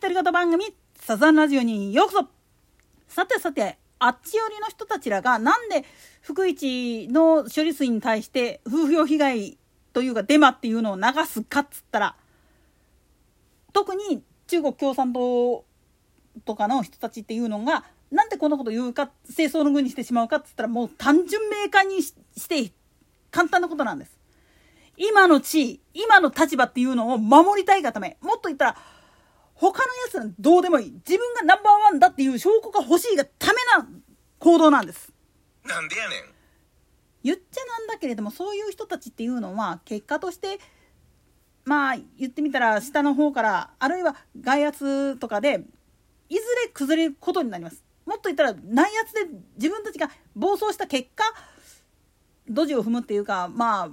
独り言番組、サザンラジオにようこそさてさて、あっち寄りの人たちらがなんで福一の処理水に対して風評被害というかデマっていうのを流すかっつったら、特に中国共産党とかの人たちっていうのが、なんでこんなこと言うか、清掃の具にしてしまうかっつったら、もう単純明快にして簡単なことなんです。今の地位、今の立場っていうのを守りたいがため、もっと言ったら、他の奴らどうでもいい。自分がナンバーワンだっていう証拠が欲しいがためな行動なんです。なんでやねん。言っちゃなんだけれども、そういう人たちっていうのは、結果として、まあ、言ってみたら、下の方から、あるいは外圧とかで、いずれ崩れることになります。もっと言ったら、内圧で自分たちが暴走した結果、ドジを踏むっていうか、まあ、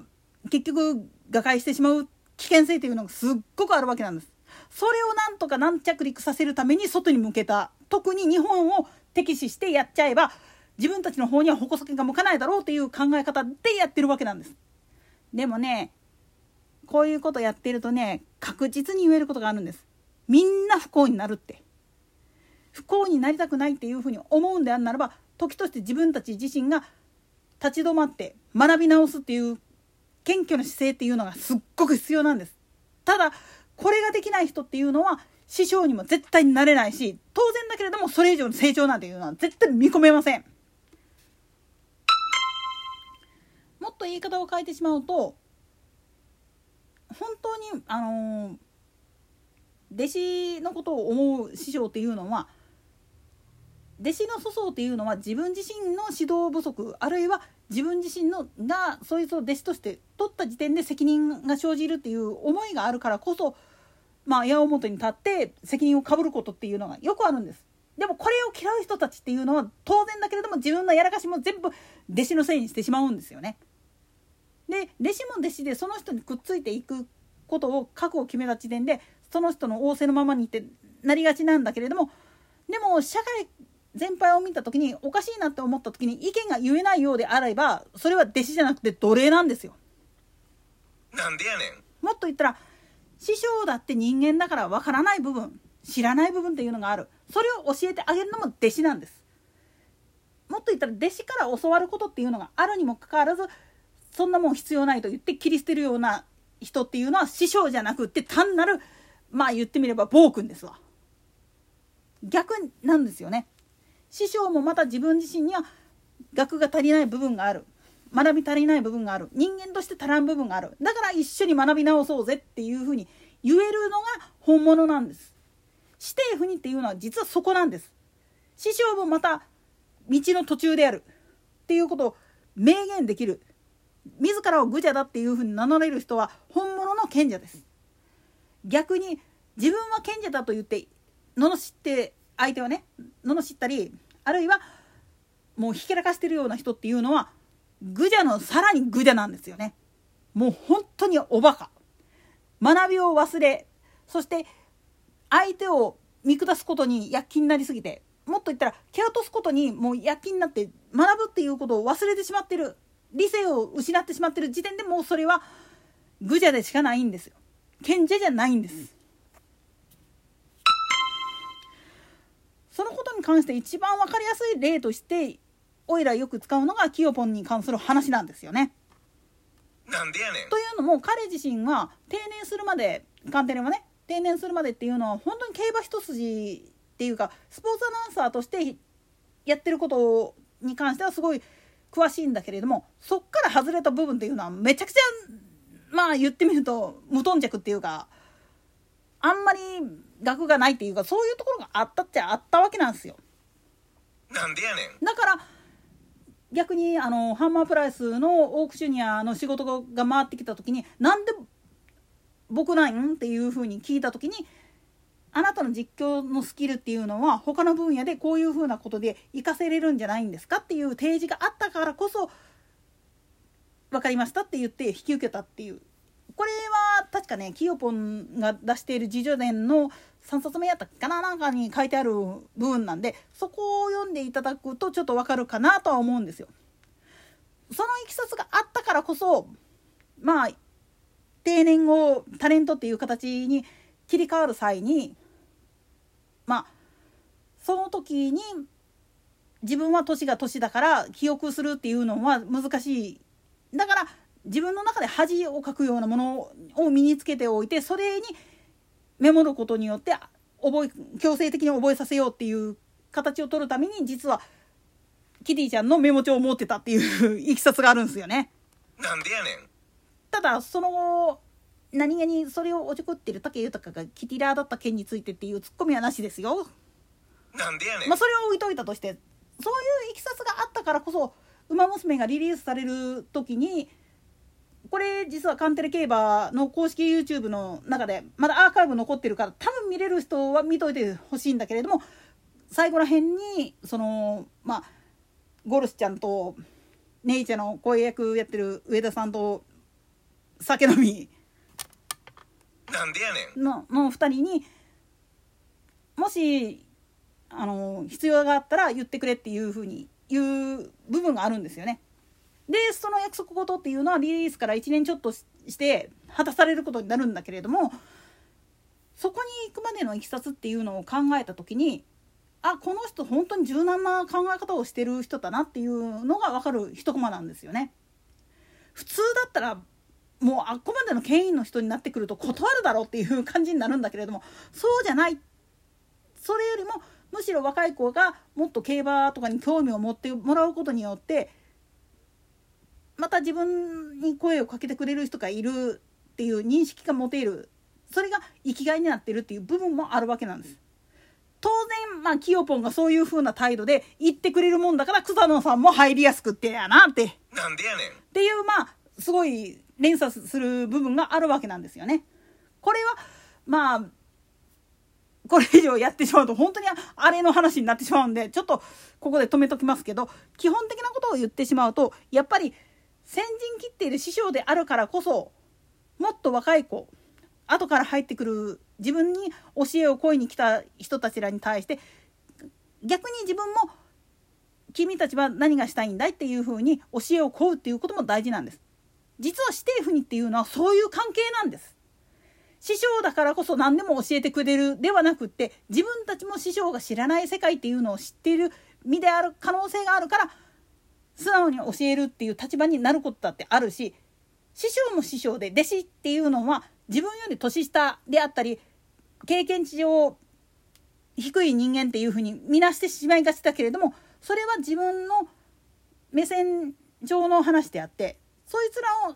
結局瓦解してしまう危険性というのがすっごくあるわけなんです。それをなんとか軟着陸させるために外に向けた特に日本を敵視してやっちゃえば自分たちの方には矛先が向かないだろうという考え方でやってるわけなんです。でもねこういうことやってるとね確実に言えることがあるんです。みんな不幸になるって。不幸になりたくないっていうふうに思うんであるならば時として自分たち自身が立ち止まって学び直すっていう謙虚な姿勢っていうのがすっごく必要なんです。ただ、これができない人っていうのは、師匠にも絶対になれないし、当然だけれども、それ以上の成長なんていうのは絶対見込めません。もっと言い方を変えてしまうと、本当に、あのー、弟子のことを思う師匠っていうのは、弟子の粗相っていうのは自分自身の指導不足あるいは自分自身のがそいつを弟子として取った時点で責任が生じるっていう思いがあるからこそまあ矢面に立って責任をかぶることっていうのがよくあるんです。でもこれを嫌う人たちっていうのは当然だけれども自分のやらかしも全部弟子のせいにしてしまうんですよね。で弟子も弟子でその人にくっついていくことを覚悟を決めた時点でその人の仰せのままにってなりがちなんだけれどもでも社会全般を見た時におかしいなって思った時に意見が言えないようであればそれは弟子じゃなくて奴隷なんですよ。なんでやねん。もっと言ったら師匠だって人間だからわからない部分知らない部分っていうのがあるそれを教えてあげるのも弟子なんです。もっと言ったら弟子から教わることっていうのがあるにもかかわらずそんなもん必要ないと言って切り捨てるような人っていうのは師匠じゃなくって単なるまあ言ってみれば暴君ですわ。逆なんですよね。師匠もまた自分自身には学が足りない部分がある。学び足りない部分がある。人間として足らん部分がある。だから一緒に学び直そうぜっていうふうに言えるのが本物なんです。指定不妊っていうのは実はそこなんです。師匠もまた道の途中であるっていうことを明言できる。自らを愚者だっていうふうに名乗れる人は本物の賢者です。逆に自分は賢者だと言って罵って相手をね罵ったりあるいはもうひけらかしてるような人っていうのは愚者のさらに愚者なんですよね。もう本当におバカ。学びを忘れそして相手を見下すことに躍起になりすぎてもっと言ったら蹴落とすことにもう躍起になって学ぶっていうことを忘れてしまってる理性を失ってしまってる時点でもうそれは愚者でしかないんですよ。賢者じゃないんです。に関して一番分かりやすい例としておいらよく使うのがキヨポンに関する話なんですよね。なんでやねんというのも彼自身が定年するまでカンテレはね定年するまでっていうのは本当に競馬一筋っていうかスポーツアナウンサーとしてやってることに関してはすごい詳しいんだけれどもそっから外れた部分っていうのはめちゃくちゃまあ言ってみると無頓着っていうかあんまり額がないっていうかそういうところがあったっちゃあったわけなんですよ。なんでやねんだから逆にあのハンマープライスのオークショニアの仕事が回ってきた時になんで僕なんっていうふうに聞いた時にあなたの実況のスキルっていうのは他の分野でこういうふうなことで活かせれるんじゃないんですかっていう提示があったからこそ分かりましたって言って引き受けたっていうこれは確かねキヨポンが出している自叙伝の3冊目やったかな？なんかに書いてある部分なんでそこを読んでいただくとちょっとわかるかなとは思うんですよ。そのいきさつがあったからこそまあ定年後タレントっていう形に切り替わる際にまあその時に自分は年が年だから記憶するっていうのは難しいだから自分の中で恥をかくようなものを身につけておいてそれにメモることによって覚え強制的に覚えさせようっていう形を取るために実はキティちゃんのメモ帳を持ってたっていういきさつがあるんですよね。なんでやねんただその後何気にそれをおちょくってる武豊がキティラーだった件についてっていうツッコミはなしですよ。なんでやねんまあ、それを置いといたとしてそういういきさつがあったからこそ「ウマ娘」がリリースされる時にこれ実はカンテレ競馬の公式 YouTube の中でまだアーカイブ残ってるから多分見れる人は見といてほしいんだけれども最後らへんにそのまあゴルスちゃんとネイチャの声役やってる上田さんと酒飲みなんでやねんのの2人にもしあの必要があったら言ってくれっていうふうに言う部分があるんですよね。でその約束事っていうのはリリースから1年ちょっとして果たされることになるんだけれどもそこに行くまでのいきさつっていうのを考えた時にあこの人本当に柔軟な考え方をしてる人だなっていうのが分かる一コマなんですよね。普通だったらもうあっこまでの権威の人になってくると断るだろうっていう感じになるんだけれどもそうじゃないそれよりもむしろ若い子がもっと競馬とかに興味を持ってもらうことによってまた自分に声をかけてくれる人がいるっていう認識が持てるそれが生きがいになってるっていう部分もあるわけなんです。当然まあキヨポンがそういう風な態度で言ってくれるもんだから草野さんも入りやすくってやなってなんでやねんっていうまあすごい連鎖する部分があるわけなんですよね。これはまあこれ以上やってしまうと本当にあれの話になってしまうんでちょっとここで止めときますけど基本的なことを言ってしまうとやっぱり先陣切っている師匠であるからこそもっと若い子後から入ってくる自分に教えを請いに来た人たちらに対して逆に自分も君たちは何がしたいんだいっていうふうに教えを請うっていうことも大事なんです。実は指定不妊っていうのはそういう関係なんです。師匠だからこそ何でも教えてくれるではなくって自分たちも師匠が知らない世界っていうのを知っている身である可能性があるから素直に教えるっていう立場になることだってあるし師匠も師匠で弟子っていうのは自分より年下であったり経験値上低い人間っていうふうに見なしてしまいがちだけれどもそれは自分の目線上の話であってそいつらを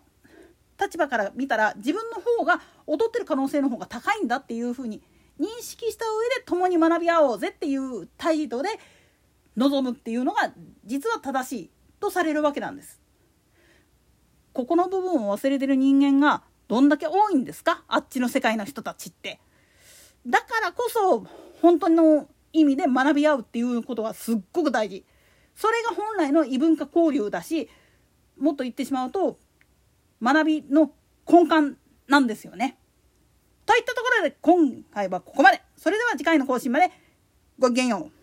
立場から見たら自分の方が劣ってる可能性の方が高いんだっていうふうに認識した上で共に学び合おうぜっていう態度で臨むっていうのが実は正しい。とされるわけなんです。ここの部分を忘れてる人間がどんだけ多いんですか？あっちの世界の人たちって。だからこそ本当の意味で学び合うっていうことがすっごく大事。それが本来の異文化交流だしもっと言ってしまうと学びの根幹なんですよね。といったところで今回はここまで。それでは次回の更新までごきげんよう。